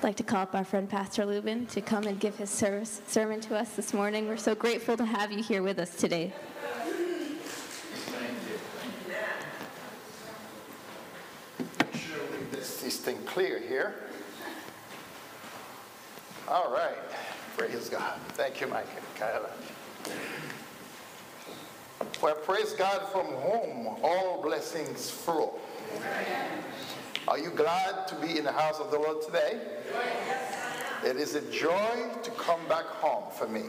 I'd like to call up our friend Pastor Lubin to come and give his service, sermon to us this morning. We're so grateful to have you here with us today. This, thing clear here. All right. Praise God. Thank you, Mike Kyla. Well, praise God from whom all blessings flow. Are you glad to be in the house of the Lord today? It is a joy to come back home for me.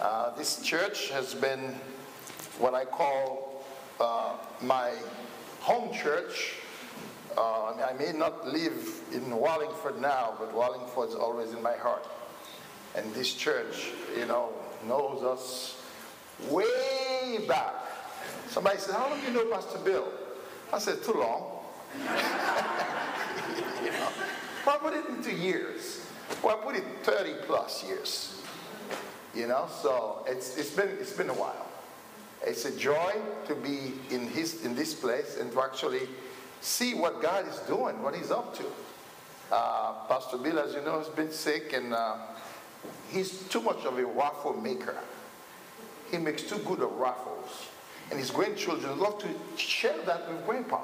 Uh, this church has been what I call uh, my home church. Uh, I may not live in Wallingford now, but Wallingford is always in my heart. And this church, you know, knows us way back. Somebody said, How long do you know Pastor Bill? I said, Too long. You know, well, I put it into years. Well, I put it 30 plus years. You know, so it's, it's, been, it's been a while. It's a joy to be in, his, in this place and to actually see what God is doing, what he's up to. Uh, Pastor Bill, as you know, has been sick and uh, he's too much of a waffle maker. He makes too good of waffles. And his grandchildren love to share that with grandpa.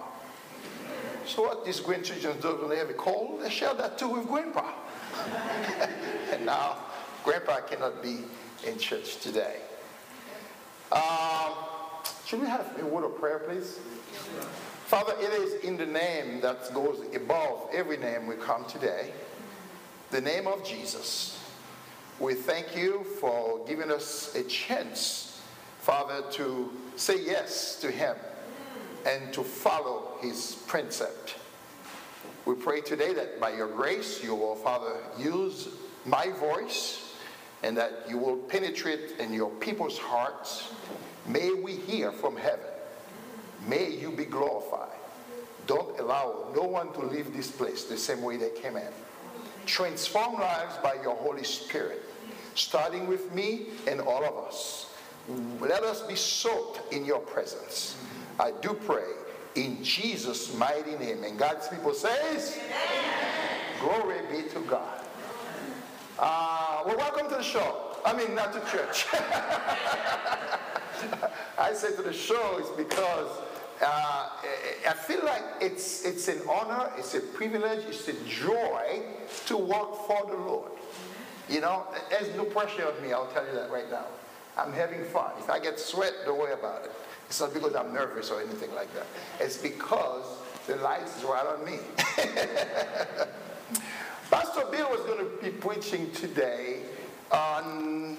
So what these grandchildren do when they have a cold, they share that too with grandpa. and now grandpa cannot be in church today. Um, should we have a word of prayer, please? Father, it is in the name that goes above every name we come today, the name of Jesus. We thank you for giving us a chance, Father, to say yes to him and to follow his precept. We pray today that by your grace, you will, Father, use my voice and that you will penetrate in your people's hearts. May we hear from heaven. May you be glorified. Don't allow no one to leave this place the same way they came in. Transform lives by your Holy Spirit, starting with me and all of us. Let us be soaked in your presence. I do pray in Jesus' mighty name. And God's people says, Amen. Glory be to God. Uh, well, welcome to the show. I mean, not to church. I say to the show is because uh, I feel like it's, it's an honor, it's a privilege, it's a joy to work for the Lord. You know, there's no pressure on me, I'll tell you that right now. I'm having fun. If I get sweat, don't worry about it. It's not because I'm nervous or anything like that. It's because the lights is right on me. Pastor Bill was going to be preaching today on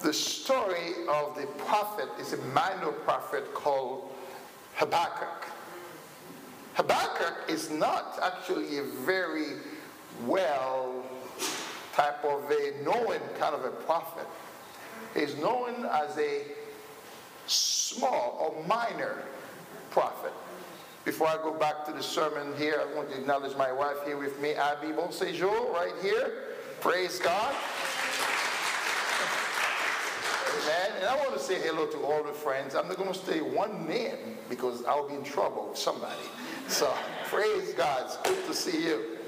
the story of the prophet. It's a minor prophet called Habakkuk. Habakkuk is not actually a very well type of a known kind of a prophet. He's known as a small or minor prophet. Before I go back to the sermon here, I want to acknowledge my wife here with me, Abby Beaucejour, right here. Praise God. Amen. And I want to say hello to all the friends. I'm not going to say one name because I'll be in trouble with somebody. So, praise God. It's good to see you.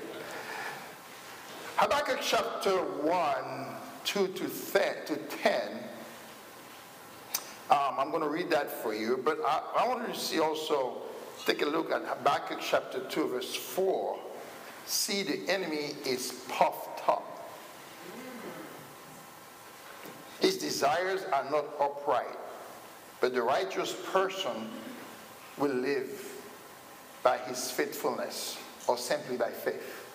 Habakkuk chapter 1, 2 to 10 um, I'm going to read that for you, but I, I want to see also, take a look at Habakkuk chapter 2, verse 4. See, the enemy is puffed up. His desires are not upright, but the righteous person will live by his faithfulness or simply by faith.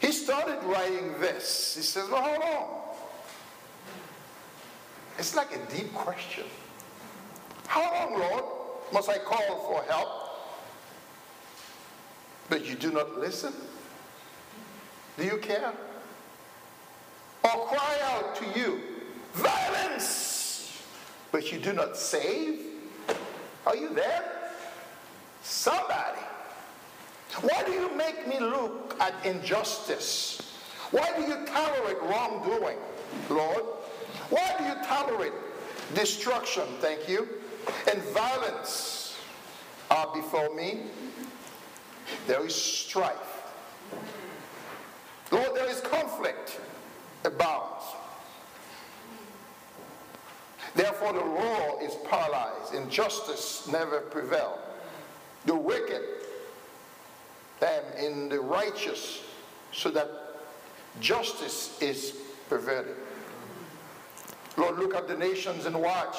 He started writing this. He says, Well, hold on. It's like a deep question. How long, Lord, must I call for help? But you do not listen? Do you care? Or cry out to you, violence, but you do not save? Are you there? Somebody. Why do you make me look at injustice? Why do you tolerate wrongdoing, Lord? Why do you tolerate destruction, thank you, and violence are before me? there is strife. Lord, there is conflict abounds. Therefore, the law is paralyzed and justice never prevails. The wicked them in the righteous so that justice is perverted. Lord, look at the nations and watch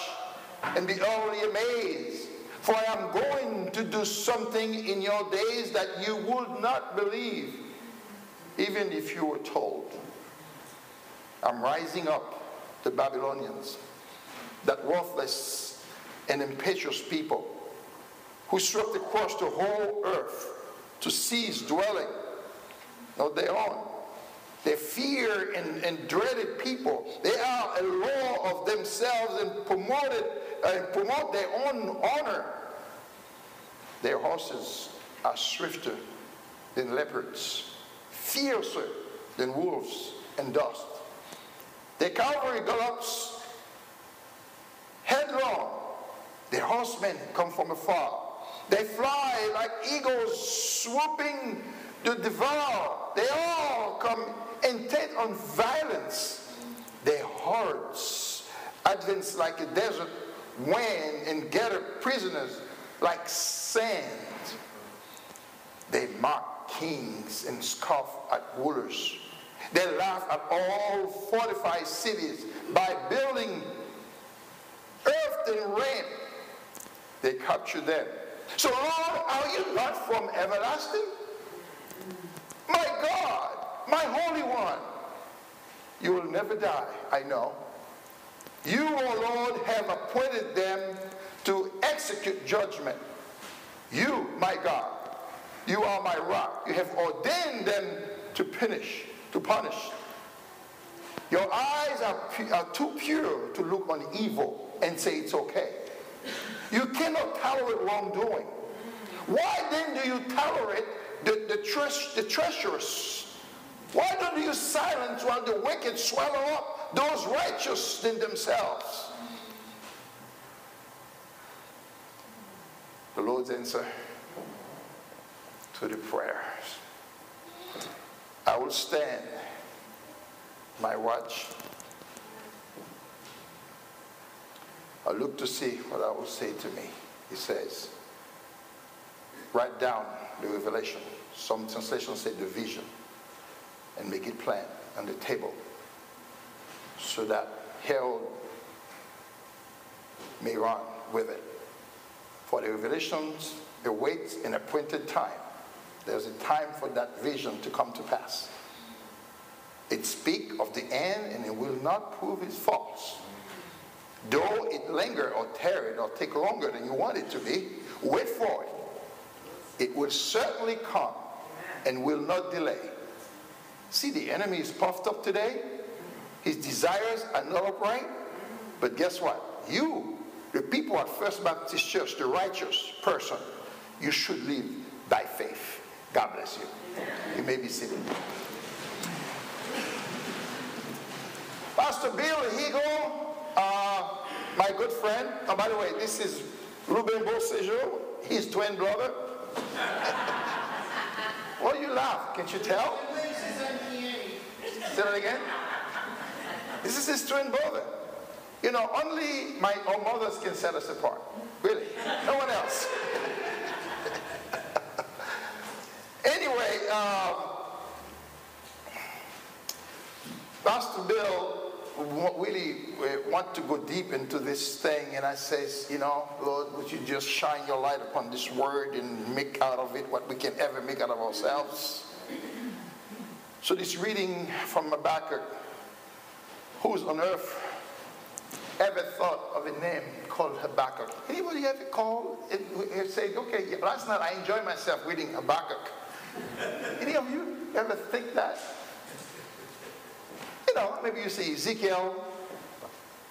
and be utterly amazed. For I am going to do something in your days that you would not believe, even if you were told. I'm rising up the Babylonians, that worthless and impetuous people who swept across the whole earth to seize dwelling of their own. They fear and, and dreaded people. Themselves and promoted and uh, promote their own honor. Their horses are swifter than leopards, fiercer than wolves and dust. Their cavalry gallops headlong. Their horsemen come from afar. They fly like eagles swooping to devour. They all come intent on violence. Their hordes advance like a desert wind and gather prisoners like sand. They mock kings and scoff at rulers. They laugh at all fortified cities by building earth and rain. They capture them. So, Lord, are you not from everlasting? My God, my Holy One, you will never die, I know. You, O Lord, have appointed them to execute judgment. You, my God, you are my rock. You have ordained them to punish, to punish. Your eyes are, are too pure to look on evil and say it's okay. You cannot tolerate wrongdoing. Why then do you tolerate the, the, tre- the treacherous? Why don't you silence while the wicked swallow up those righteous in themselves? The Lord's answer to the prayers. I will stand my watch. I look to see what I will say to me. He says, write down the revelation. Some translations say the vision and make it plain on the table so that herald may run with it. For the revelations awaits an appointed time. There's a time for that vision to come to pass. It speaks of the end and it will not prove its false. Though it linger or tarry or take longer than you want it to be, wait for it. It will certainly come and will not delay. See, the enemy is puffed up today. His desires are not upright. But guess what? You, the people at First Baptist Church, the righteous person, you should live by faith. God bless you. You may be seated. Pastor Bill Higo uh, my good friend. Oh, by the way, this is Ruben Beaucejour, his twin brother. Why you laugh? Can't you tell? Say that again. This is his twin brother. You know, only my own mothers can set us apart. Really. No one else. anyway, um, Pastor Bill really want to go deep into this thing, and I says, you know, Lord, would you just shine your light upon this word and make out of it what we can ever make out of ourselves? So this reading from Habakkuk, who's on earth ever thought of a name called Habakkuk? Anybody ever called and eh, say, okay, last night I enjoyed myself reading Habakkuk. Any of you ever think that? You know, maybe you see Ezekiel,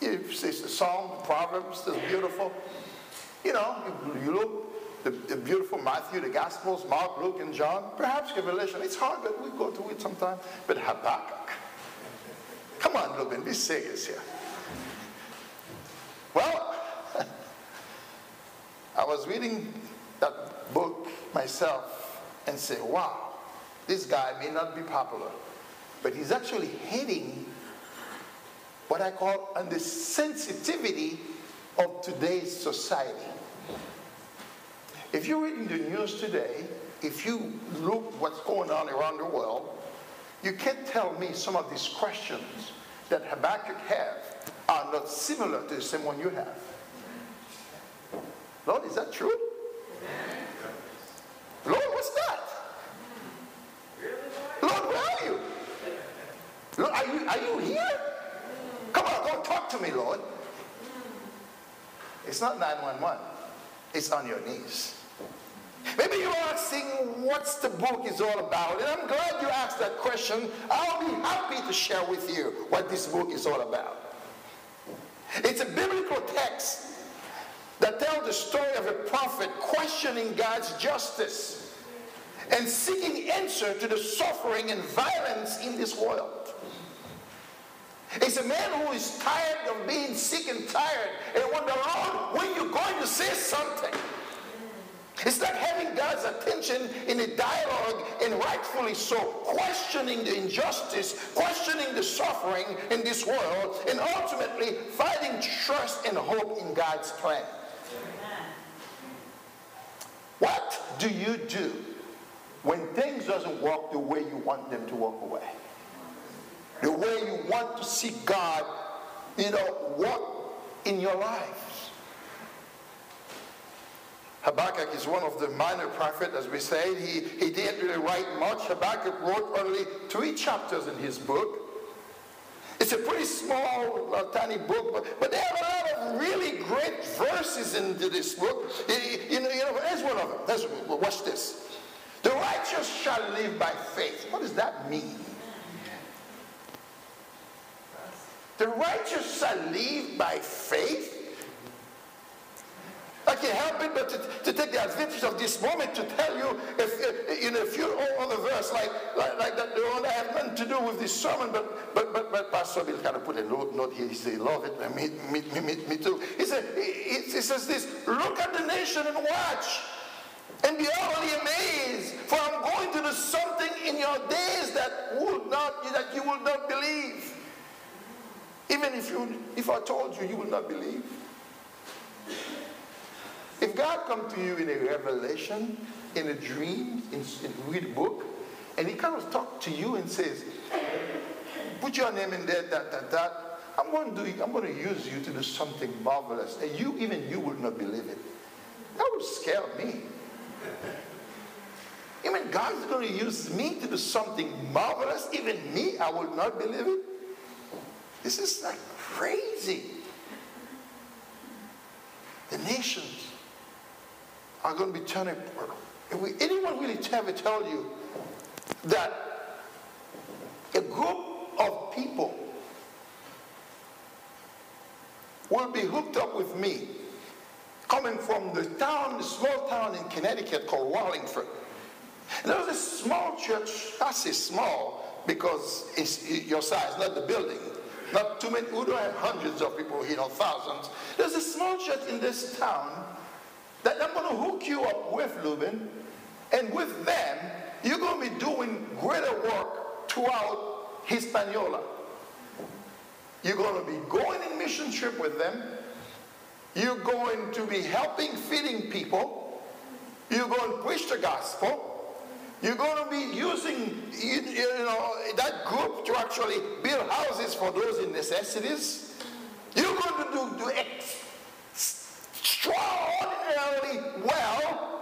you see the Psalm, the Proverbs, that's beautiful. You know, you, you look, the, the, beautiful Matthew, the Gospels, Mark, Luke, and John, perhaps Revelation. It's hard, but we go to it sometime. But Habakkuk. Come on, Ruben, be serious here. Well, I was reading that book myself, and say, wow, this guy may not be popular, but he's actually hitting what I call on the sensitivity of today's society. If you're reading the news today, if you look what's going on around the world, you can't tell me some of these questions that Habakkuk have are not similar to the same one you have. Lord, is that true? Lord, what's that? Lord, where are you? Lord, are you, are you here? Come on, go talk to me, Lord. It's not 911. It's on your knees. Maybe you're asking what's the book is all about. And I'm glad you asked that question. I'll be happy to share with you what this book is all about. It's a biblical text that tells the story of a prophet questioning God's justice and seeking answer to the suffering and violence in this world. It's a man who is tired of being sick and tired and wonder, Lord, when you going to say something? It's like having God's attention in a dialogue, and rightfully so, questioning the injustice, questioning the suffering in this world, and ultimately finding trust and hope in God's plan. What do you do when things doesn't work the way you want them to walk away? The way you want to see God, you know, work in your life. Habakkuk is one of the minor prophets, as we say. He, he didn't really write much. Habakkuk wrote only three chapters in his book. It's a pretty small, uh, tiny book, but, but there are a lot of really great verses into this book. You know, you know here's one of them. Here's, watch this. The righteous shall live by faith. What does that mean? The righteous shall live by faith. Can't help it but to, to, take the advantage of this moment to tell you if in a few other verse like, like, like that the one I have nothing to do with this sermon, but but but, but Pastor Bill kind of put a note, note here. He said, "Love it, me, me, me, me, me too." He said, he, he says this: "Look at the nation and watch." And be utterly amazed, for I'm going to do something in your days that would not that you will not believe. Even if you if I told you, you will not believe. If God comes to you in a revelation, in a dream, in, in read a book, and he kind of talks to you and says, put your name in there, that, that, that, I'm going to do, I'm going to use you to do something marvelous. And you, even you will not believe it. That would scare me. Even God's going to use me to do something marvelous. Even me, I will not believe it. This is like crazy. The nations are going to be turning. If anyone really ever tell you that a group of people will be hooked up with me coming from the town, the small town in Connecticut called Wallingford. And there was a small church, I say small because it's your size, not the building. Not too many, we don't have hundreds of people, you know, thousands. There's a small church in this town that I'm going to hook you up with, Lubin, and with them, you're going to be doing greater work throughout Hispaniola. You're going to be going in mission trip with them. You're going to be helping feeding people. You're going to preach the gospel. You're going to be using you, you know, that group to actually build houses for those in necessities. You're going to do, do extraordinarily well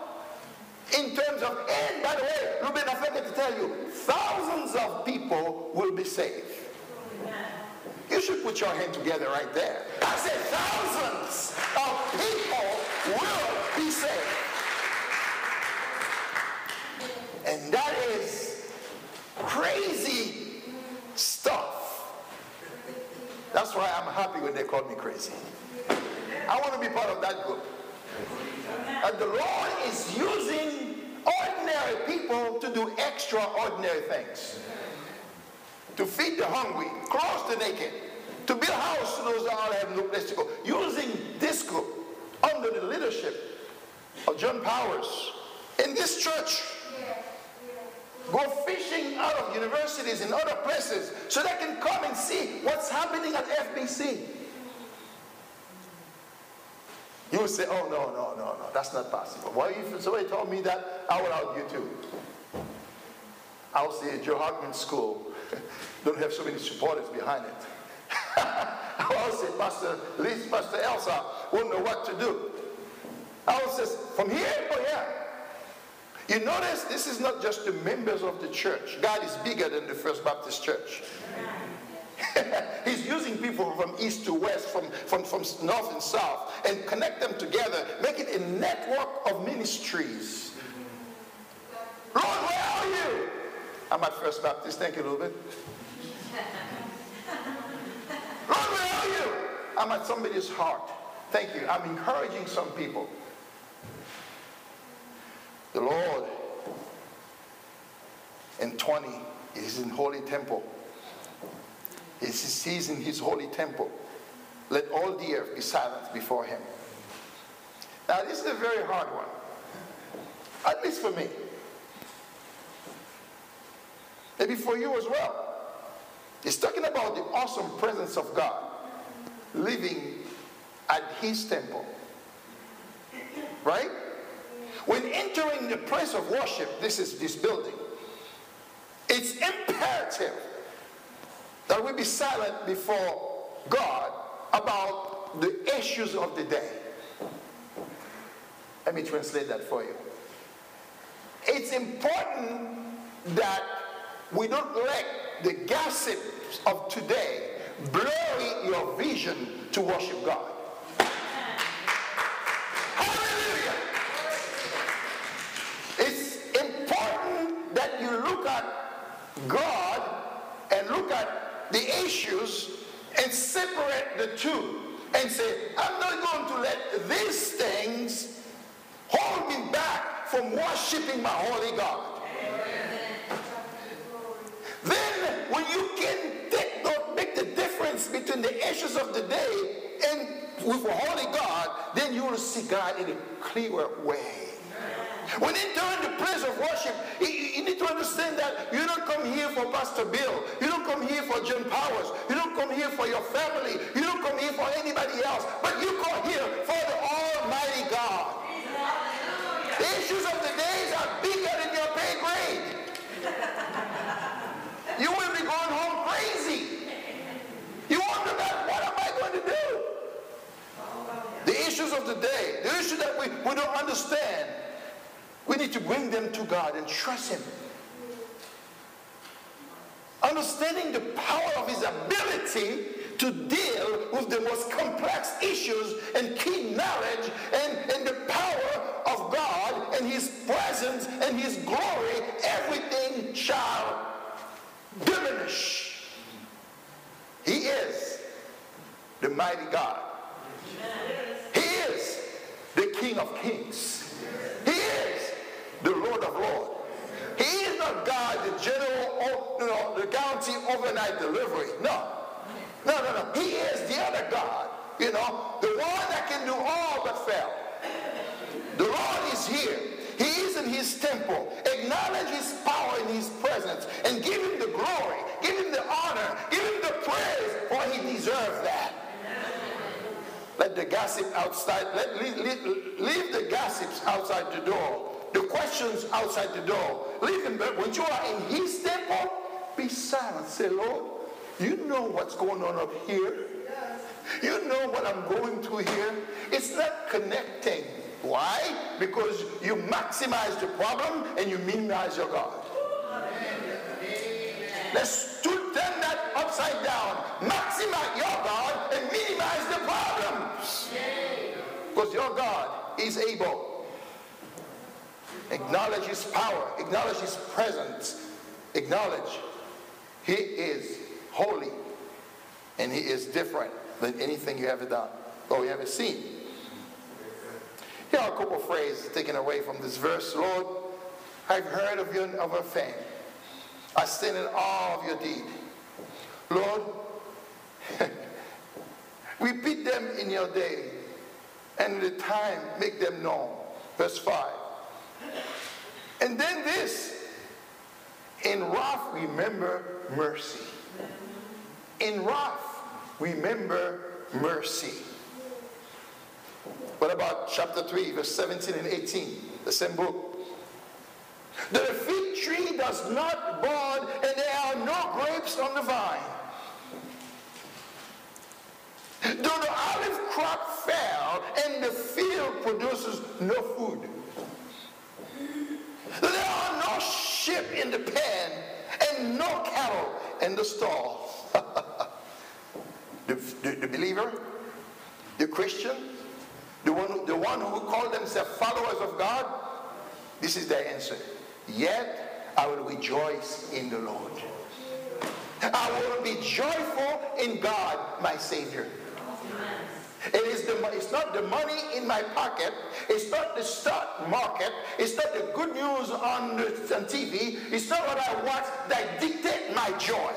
in terms of, and by the way, Ruben, I forgot to tell you, thousands of people will be saved. You should put your hand together right there. I said thousands of people will be saved. And that is crazy stuff. That's why I'm happy when they call me crazy. I want to be part of that group. And the Lord is using ordinary people to do extraordinary things. To feed the hungry, clothe the naked, to build a house to those that all have no place to go. Using this group under the leadership of John Powers in this church. go fishing out of universities and other places so they can come and see what's happening at FBC. You will say, oh, no, no, no, no, that's not possible. Well, if somebody told me that, I would argue too. I would say, Joe Hartman School don't have so many supporters behind it. I would say, Pastor Liz, Pastor Elsa wouldn't know what to do. I would say, from here, oh yeah. You notice this is not just the members of the church. God is bigger than the First Baptist Church. He's using people from east to west, from, from, from north and south, and connect them together, make it a network of ministries. Lord, where are you? I'm at First Baptist. Thank you a little bit. Lord, where are you? I'm at somebody's heart. Thank you. I'm encouraging some people. The Lord in 20 is in holy temple. He's in his holy temple. Let all the earth be silent before him. Now, this is a very hard one, at least for me. Maybe for you as well. He's talking about the awesome presence of God living at his temple. Right? When entering the place of worship, this is this building, it's imperative that we be silent before God about the issues of the day. Let me translate that for you. It's important that we don't let the gossips of today blur your vision to worship God. The issues and separate the two and say, I'm not going to let these things hold me back from worshiping my holy God. Then when you can take, make the difference between the issues of the day and with a holy God, then you will see God in a clearer way. When you enter the place of worship, you need to understand that you don't come here for Pastor Bill. You don't come here for John Powers. You don't come here for your family. You don't come here for anybody else. But you come here for the Almighty God. The issues of the days are bigger than your pay grade. You will be going home crazy. You wonder about what am I going to do? Oh, the issues of the day, the issue that we, we don't understand, we need to bring them to God and trust Him. Understanding the power of His ability to deal with the most complex issues and key knowledge and, and the power of God and His presence and His glory, everything shall diminish. He is the mighty God. He is the King of kings. He is the Lord of Lords. He is not God, the general, you know, the county overnight delivery. No. No, no, no. He is the other God, you know, the one that can do all but fail. The Lord is here. He is in his temple. Acknowledge his power in his presence and give him the glory, give him the honor, give him the praise, for he deserves that. Let the gossip outside, let leave, leave, leave the gossips outside the door the questions outside the door. Leave him, but when you are in his temple, be silent. Say, Lord, you know what's going on up here. You know what I'm going through here. It's not connecting. Why? Because you maximize the problem and you minimize your God. Let's turn that upside down. Maximize your God and minimize the problems. Because your God is able Acknowledge his power. Acknowledge his presence. Acknowledge he is holy and he is different than anything you ever done or you ever seen. Here are a couple of phrases taken away from this verse. Lord, I've heard of your of your fame. I stand in awe of your deed. Lord, repeat them in your day, and in the time make them known. Verse 5. And then this, In wrath, remember mercy. In wrath, remember mercy. What about chapter 3, verse 17 and 18? The same book. The fig tree does not bud, and there are no grapes on the vine. Though the olive crop fell, and the field produces no food. There are no in the pen, and no cattle in the stall. the, the, the believer, the Christian, the one, the one who call themselves followers of God, this is their answer. Yet I will rejoice in the Lord. I will be joyful in God, my Savior. It is the, it's not the money in my pocket. It's not the stock market. It's not the good news on, the, on TV. It's not what I watch that dictate my joy.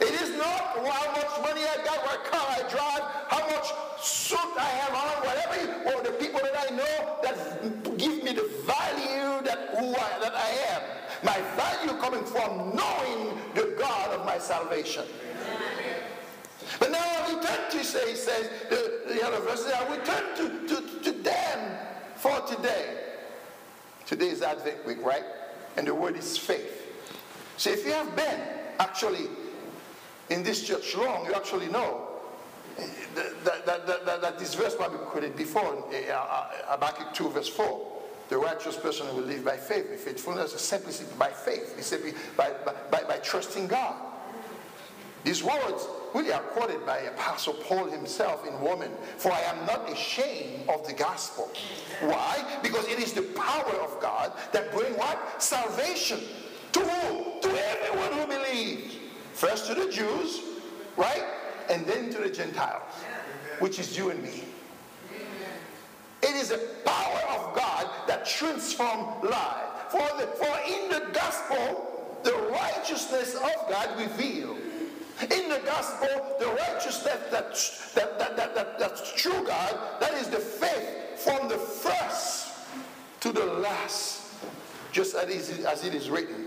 It is not how much money I got, what car I drive, how much suit I have on, whatever, or the people that I know that give me the value that who I, that I am. My value coming from knowing the God of my salvation. But now I return to say, he says, the, the other verse, I return to, to, to them for today. Today is Advent week, right? And the word is faith. So if you have been actually in this church long, you actually know that, that, that, that this verse might be quoted before, uh, uh, Habakkuk 2 verse 4. The righteous person will live by faith. By faithfulness is simply by faith. It's simply by, by, by, trusting God. These words really are quoted by Apostle Paul himself in Romans. For I am not ashamed of the gospel. Why? Because it is the power of God that bring what? Salvation. To who? To everyone who believes. First to the Jews, right? And then to the Gentiles, which is you and me. It is the power of God that transforms lives. For, the, for in the gospel, the righteousness of God revealed. In the gospel, the righteousness that, that, that, that, that, that's true God, that is the faith from the first to the last, just as, as it is written.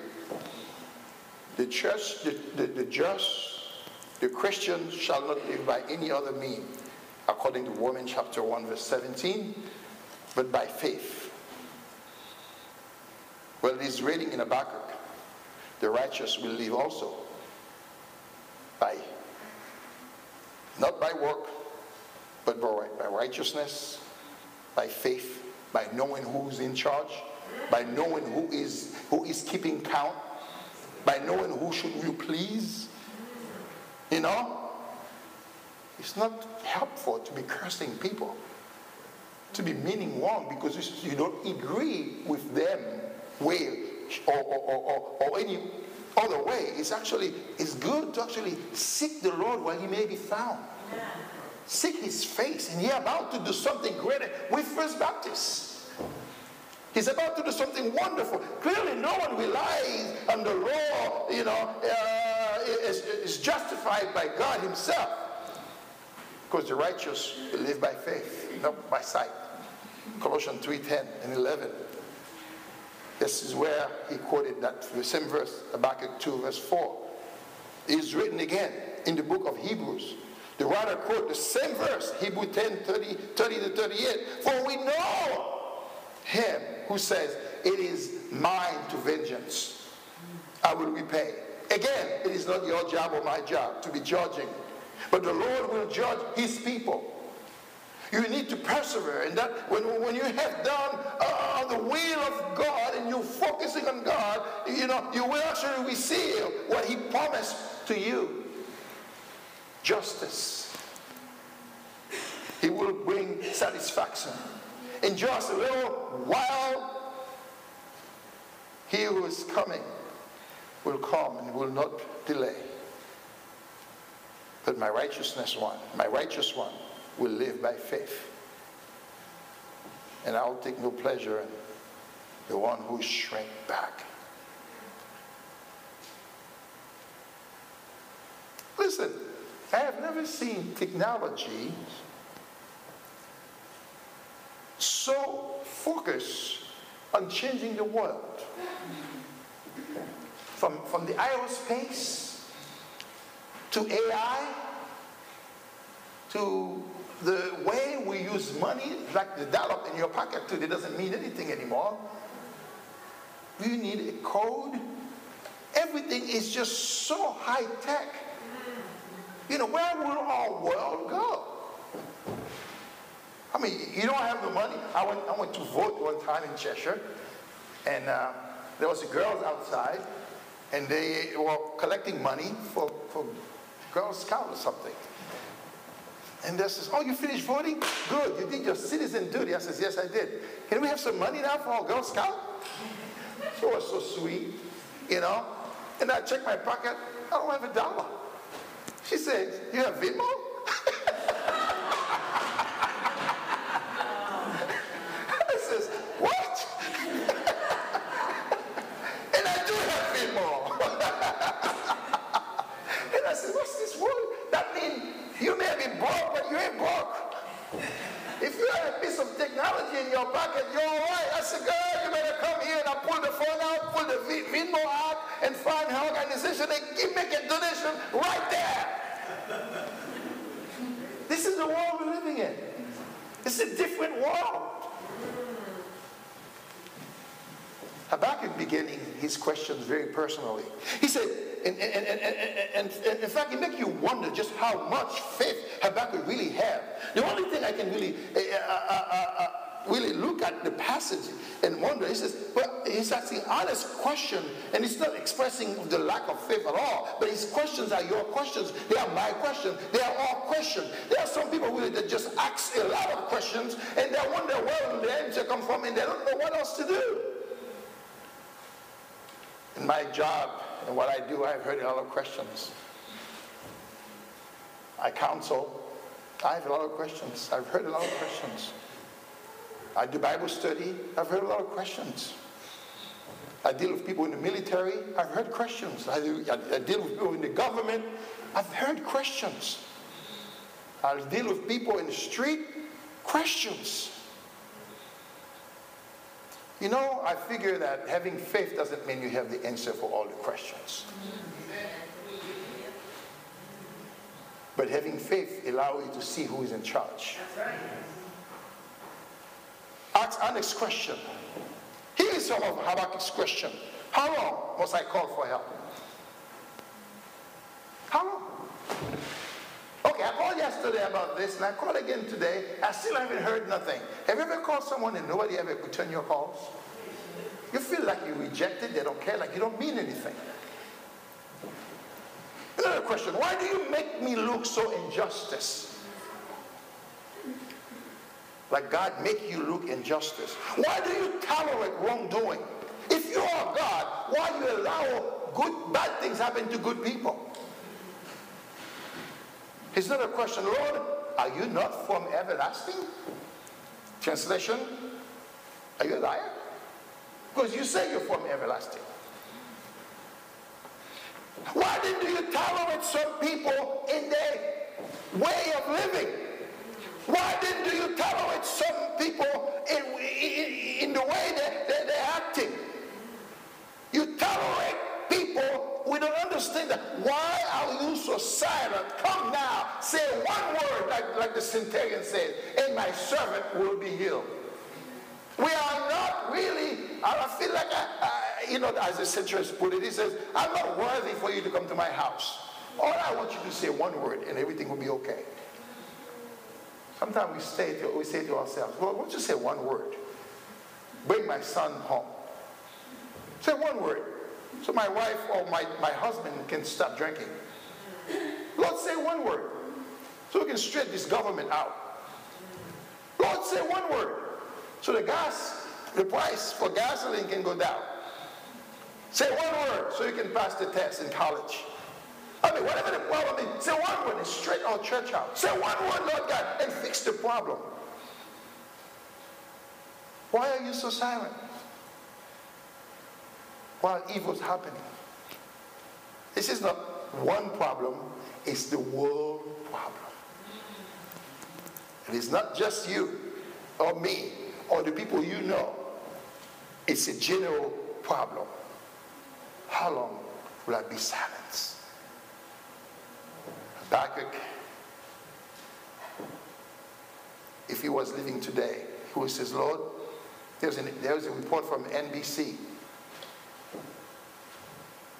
The church, the, the, the just, the Christian shall not live by any other mean, according to Romans chapter 1, verse 17, but by faith. Well, it is written in Habakkuk, the righteous will live also by, not by work, but by righteousness, by faith, by knowing who's in charge, by knowing who is, who is keeping count, by knowing who should you please. You know? It's not helpful to be cursing people, to be meaning wrong because you don't agree with them way or, or, or, or, any other way. It's actually it's good to actually seek the Lord while he may be found. Seek his face, and he's about to do something greater with First Baptist. He's about to do something wonderful. Clearly, no one relies on the law, you know, uh, is, is justified by God himself. Because the righteous live by faith, not by sight. Colossians 3 10 and 11. This is where he quoted that the same verse, Habakkuk 2, verse 4. Is written again in the book of Hebrews. The writer quote the same verse, Hebrew 10, 30, 30 to 38. For we know him who says, It is mine to vengeance. I will repay. Again, it is not your job or my job to be judging, but the Lord will judge his people. You need to persevere. And that when, when you have done uh, the will of God and you're focusing on God, you know, you will actually receive what he promised to you. Justice. He will bring satisfaction. In just a little while, he who is coming will come and will not delay. But my righteousness one, my righteous one, will live by faith. And I'll take no pleasure in the one who shrank back. Listen, I have never seen technology so focused on changing the world. from the aerospace to AI to the way we use money, like the dollar in your pocket today doesn't mean anything anymore. You need a code. Everything is just so high tech. You know, where will our world go? I mean, you don't have the money. I went, I went to vote one time in Cheshire, and uh, there was a girls outside, and they were collecting money for, for Girl Scout or something. And they says, oh, you finished voting? Good, you did your citizen duty. I says, yes, I did. Can we have some money now for our Girl Scout? She was so sweet, you know. And I checked my pocket, I don't have a dollar. She says, you have Venmo? I says, what? and I do have Venmo. and I said, what's this word? That means you may be broke, but you ain't broke. If you have a piece of technology in your pocket, you're all right. I said, girl, you better come here and I pull the phone out, pull the Venmo out, and find her make a donation right there. This is the world we're living in. It's a different world. Habakkuk beginning his questions very personally. He said, and, and, and, and, in fact, it makes you wonder just how much faith Habakkuk really had. The only thing I can really uh, uh, uh, really look at the passage and wonder, he says, but he's asking honest question, and he's not expressing the lack of faith at all, but his questions are your questions. They are my questions. They are all questions. There are some people really that just ask a lot of questions, and they wonder where the answer come from, and they don't know what else to do. In my job and what I do, I've heard a lot of questions. I counsel. I have a lot of questions. I've heard a lot of questions. I do Bible study. I've heard a lot of questions. I deal with people in the military. I've heard questions. I, do, I, I deal with people in the government. I've heard questions. I deal with people in the street. Questions. You know, I figure that having faith doesn't mean you have the answer for all the questions. But having faith allows you to see who is in charge. That's right. Ask next question. Here is some of Habakkuk's question. How long must I call for help? How long? Okay, I called yesterday about this, and I called again today. I still haven't heard nothing. Have you ever called someone and nobody ever returned your calls? You feel like you're rejected, they don't care, like you don't mean anything. Another question, why do you make me look so injustice? Like God make you look injustice? Why do you tolerate wrongdoing? If you are God, why do you allow good, bad things happen to good people? It's not a question, Lord, are you not from everlasting? Translation, are you a liar? Because you say you're from everlasting. Why didn't you tolerate some people in their way of living? Why didn't you tolerate some people in, in, in the way that, that they're acting? You tolerate people, we don't understand that. Why are you so silent? Come now, say one word, like, like the centurion said, and my servant will be healed. We are not really, I feel like, I, I, you know, as the centurion put it, he says, I'm not worthy for you to come to my house. All I want you to say one word and everything will be okay. Sometimes we say to, we say to ourselves, Lord, why don't you say one word? Bring my son home. Say one word. So my wife or my, my husband can stop drinking. Lord, say one word. So we can straighten this government out. Lord, say one word. So the gas, the price for gasoline can go down. Say one word so you can pass the test in college. I mean, whatever the problem is, say one word and straighten our church out. Say one word, Lord God, and fix the problem. Why are you so silent? While evil's happening. This is not one problem, it's the world problem. And It is not just you or me or the people you know. It's a general problem. How long will I be silenced. Habakkuk, if he was living today, he would say, Lord, there's, an, there's a report from NBC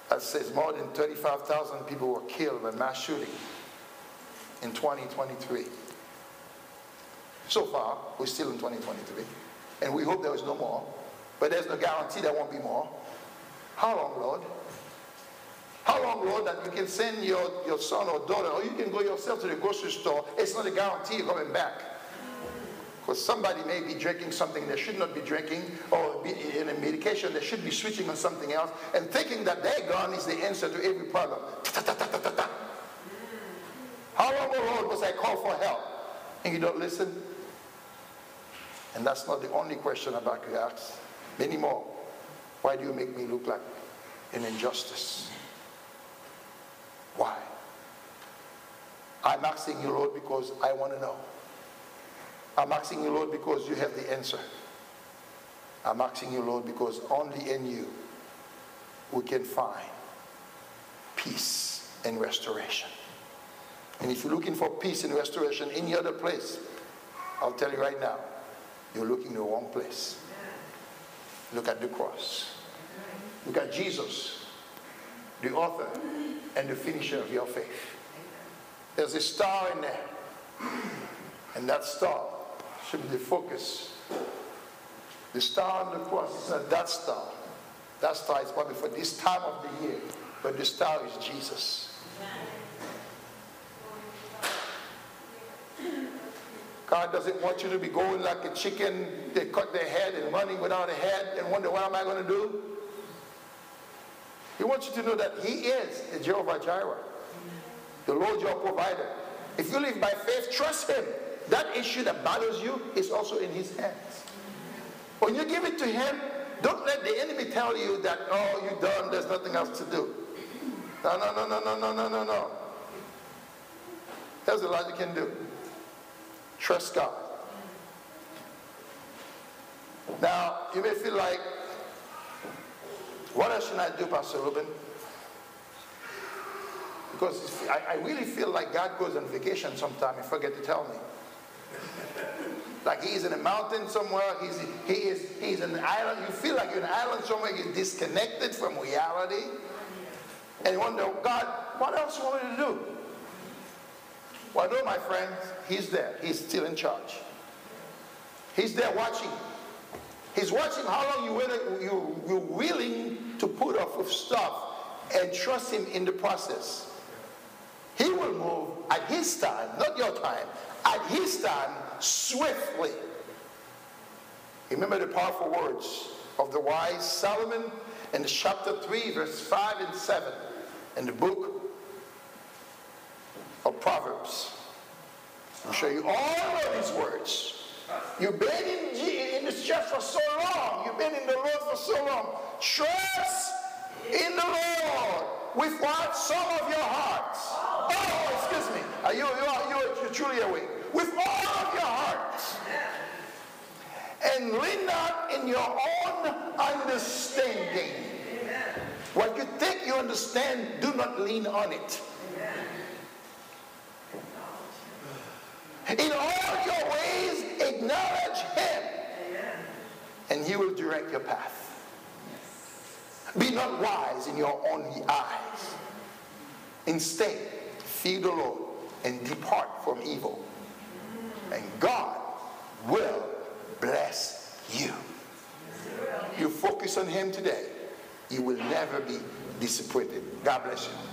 that says more than 35,000 people were killed by mass shooting in 2023. So far, we're still in 2023. And we hope there is no more. But there's no guarantee there won't be more. How long, Lord? How long, Lord, that you can send your, your son or daughter, or you can go yourself to the grocery store? It's not a guarantee you're coming back. Because somebody may be drinking something they should not be drinking, or be in a medication they should be switching on something else, and thinking that their gun is the answer to every problem. How long, oh Lord, must I call for help? And you don't listen? And that's not the only question Habakkuk asks. Many more. Why do you make me look like an injustice? Why? I'm asking you, Lord, because I want to know. I'm asking you, Lord, because you have the answer. I'm asking you, Lord, because only in you we can find peace and restoration. And if you're looking for peace and restoration in any other place, I'll tell you right now, you're looking in the wrong place. Look at the cross. Look at Jesus, the author and the finisher of your faith. There's a star in there. And that star should be the focus. The star on the cross is not that star. That star is probably for this time of the year. But the star is Jesus. God doesn't want you to be going like a chicken. They cut their head and running without a head and wonder, what am I going to do? He wants you to know that He is the Jehovah Jireh, the Lord your provider. If you live by faith, trust Him. That issue that bothers you is also in His hands. When you give it to Him, don't let the enemy tell you that, oh, you're done, there's nothing else to do. No, no, no, no, no, no, no, no, no. That's a lot you can do. Trust God. Now, you may feel like, what else should I do, Pastor Lubin? Because I, I really feel like God goes on vacation sometime and forget to tell me. Like he's in a mountain somewhere, he's, he is, he's in an island. You feel like you're in an island somewhere, you're disconnected from reality. And you wonder, God, what else you want me to do? Well, no, my friends, he's there. He's still in charge. He's there watching. He's watching how long you, you, you're willing to put off with stuff and trust him in the process. He will move at his time, not your time, at his time, swiftly. Remember the powerful words of the wise Solomon in chapter 3, verse 5 and 7 in the book of Proverbs. I'll show you all of these words. You've been in, in this church for so long. You've been in the Lord for so long. Trust in the Lord with what? Some of your hearts. Oh, excuse me. Are you, you, are, you, are truly awake. With all of your hearts. And lean not in your own understanding. What you think you understand, do not lean on it. In all your ways, acknowledge him. And he will direct your path. Be not wise in your own eyes. Instead, fear the Lord and depart from evil. And God will bless you. You focus on him today, you will never be disappointed. God bless you.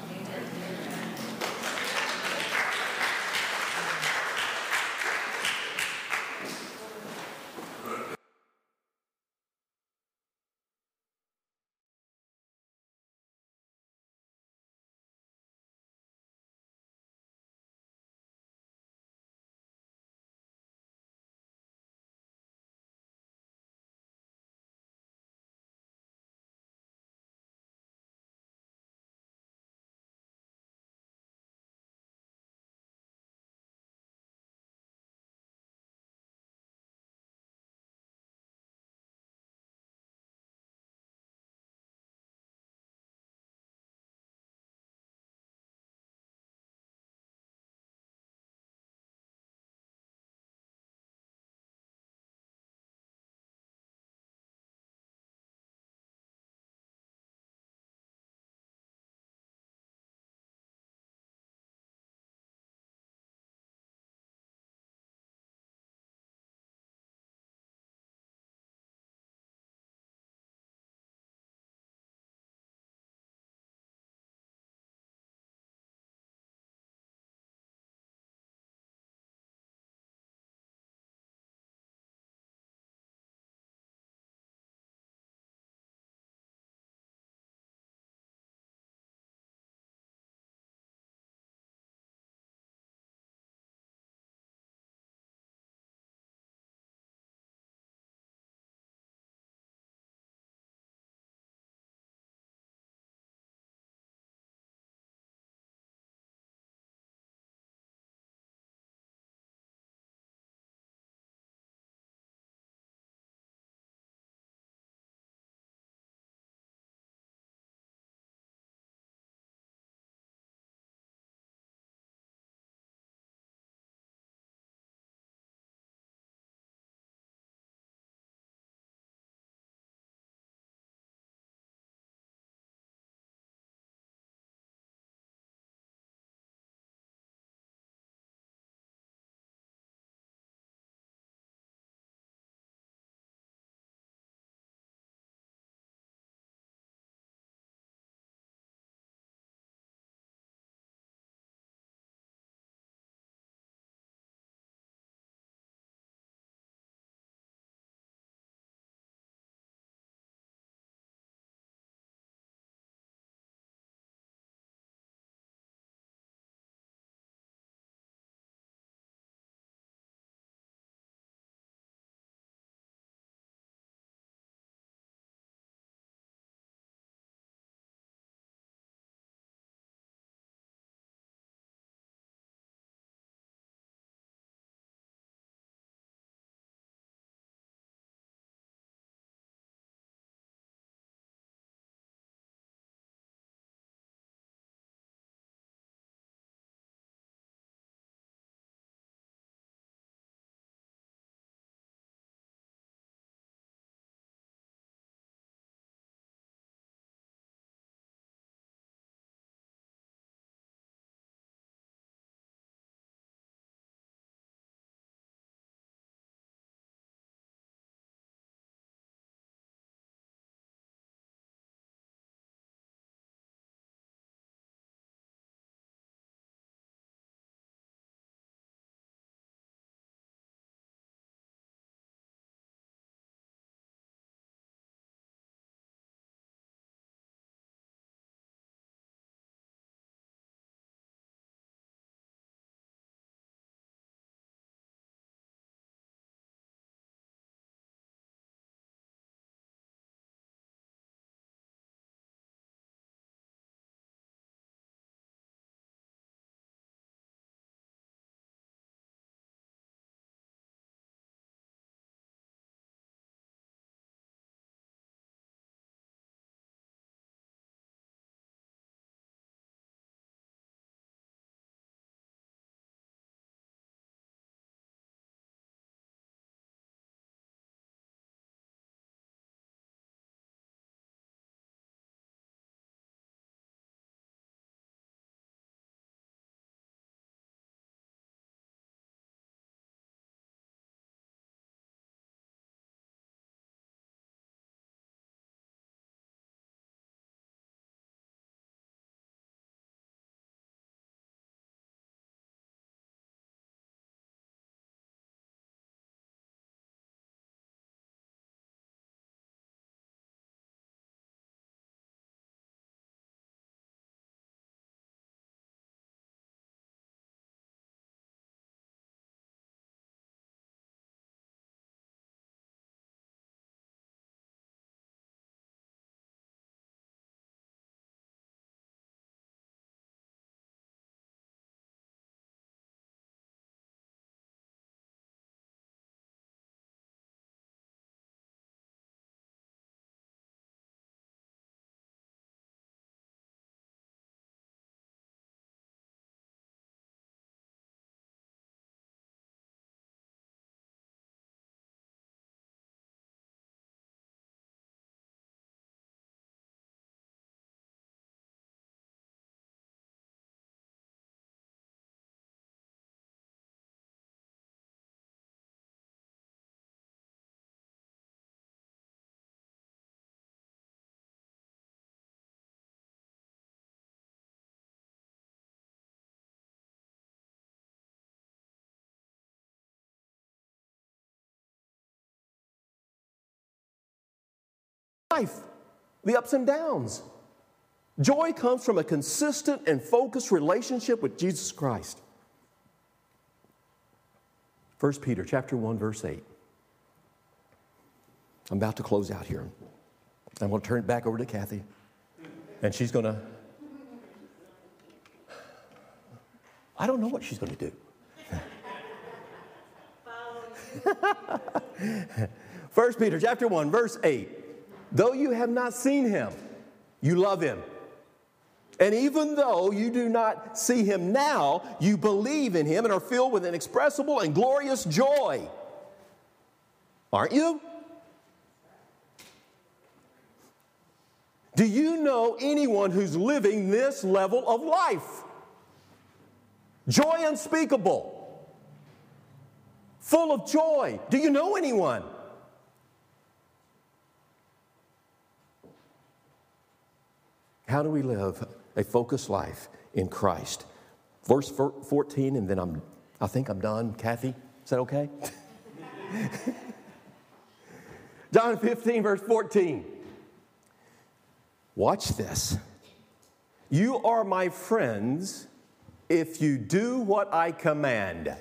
Life, the ups and downs. Joy comes from a consistent and focused relationship with Jesus Christ. 1 Peter chapter 1 verse 8. I'm about to close out here. I'm going to turn it back over to Kathy. And she's going to I don't know what she's going to do. First Peter chapter 1 verse 8. Though you have not seen him, you love him. And even though you do not see him now, you believe in him and are filled with inexpressible and glorious joy. Aren't you? Do you know anyone who's living this level of life? Joy unspeakable, full of joy. Do you know anyone? How do we live a focused life in Christ? Verse 14, and then I'm, I think I'm done. Kathy, is that okay? John 15, verse 14. Watch this. You are my friends if you do what I command.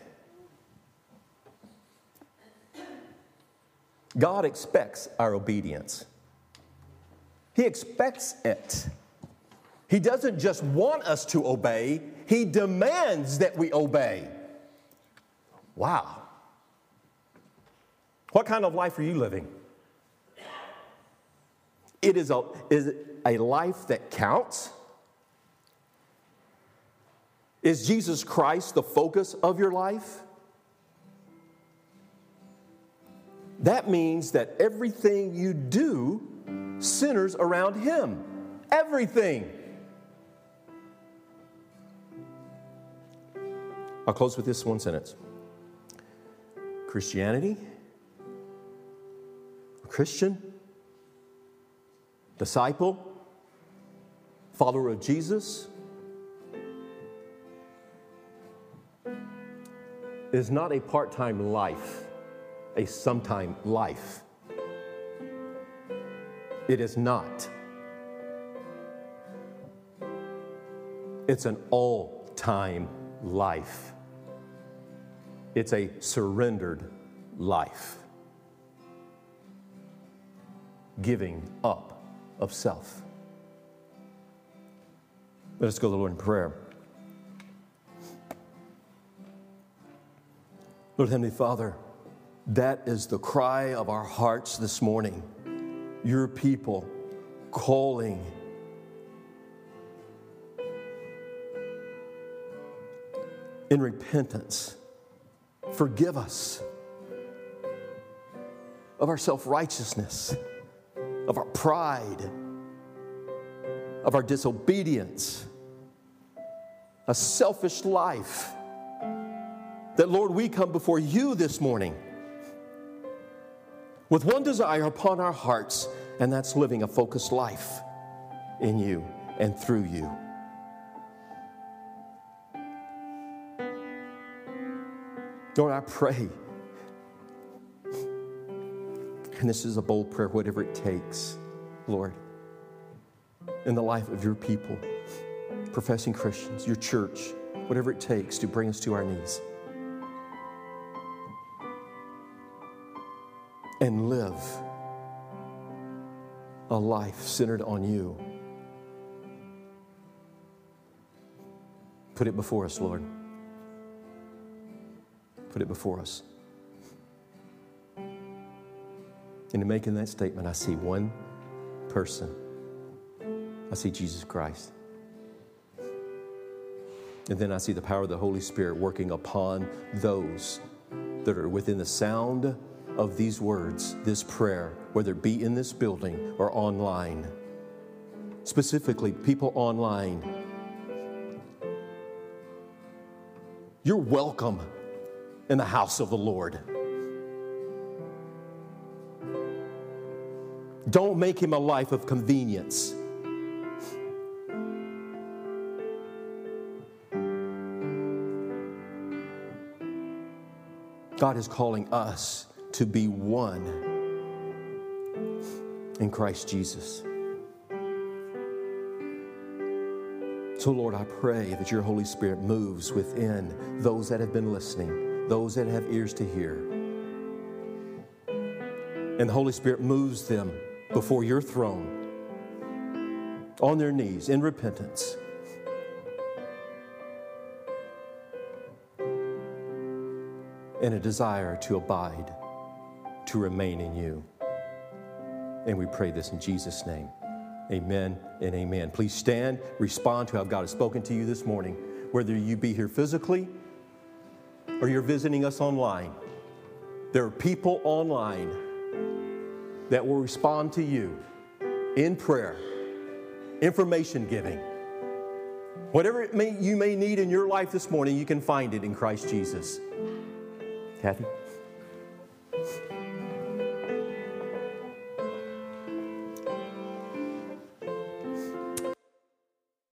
God expects our obedience, He expects it. He doesn't just want us to obey, He demands that we obey. Wow. What kind of life are you living? It is a, is a life that counts. Is Jesus Christ the focus of your life? That means that everything you do centers around Him. Everything. I'll close with this one sentence Christianity, Christian, disciple, follower of Jesus, is not a part time life, a sometime life. It is not. It's an all time life. It's a surrendered life. Giving up of self. Let us go to the Lord in prayer. Lord Heavenly Father, that is the cry of our hearts this morning. Your people calling. In repentance, forgive us of our self righteousness, of our pride, of our disobedience, a selfish life that, Lord, we come before you this morning with one desire upon our hearts, and that's living a focused life in you and through you. Lord, I pray, and this is a bold prayer, whatever it takes, Lord, in the life of your people, professing Christians, your church, whatever it takes to bring us to our knees. and live a life centered on you. Put it before us, Lord. Put it before us. And in making that statement, I see one person. I see Jesus Christ. And then I see the power of the Holy Spirit working upon those that are within the sound of these words, this prayer, whether it be in this building or online. Specifically, people online. You're welcome in the house of the Lord. Don't make him a life of convenience. God is calling us to be one in Christ Jesus. So, Lord, I pray that your Holy Spirit moves within those that have been listening, those that have ears to hear. And the Holy Spirit moves them before your throne on their knees in repentance. And a desire to abide, to remain in you. And we pray this in Jesus' name. Amen and amen. Please stand, respond to how God has spoken to you this morning, whether you be here physically or you're visiting us online. There are people online that will respond to you in prayer, information giving. Whatever it may, you may need in your life this morning, you can find it in Christ Jesus. Kathy?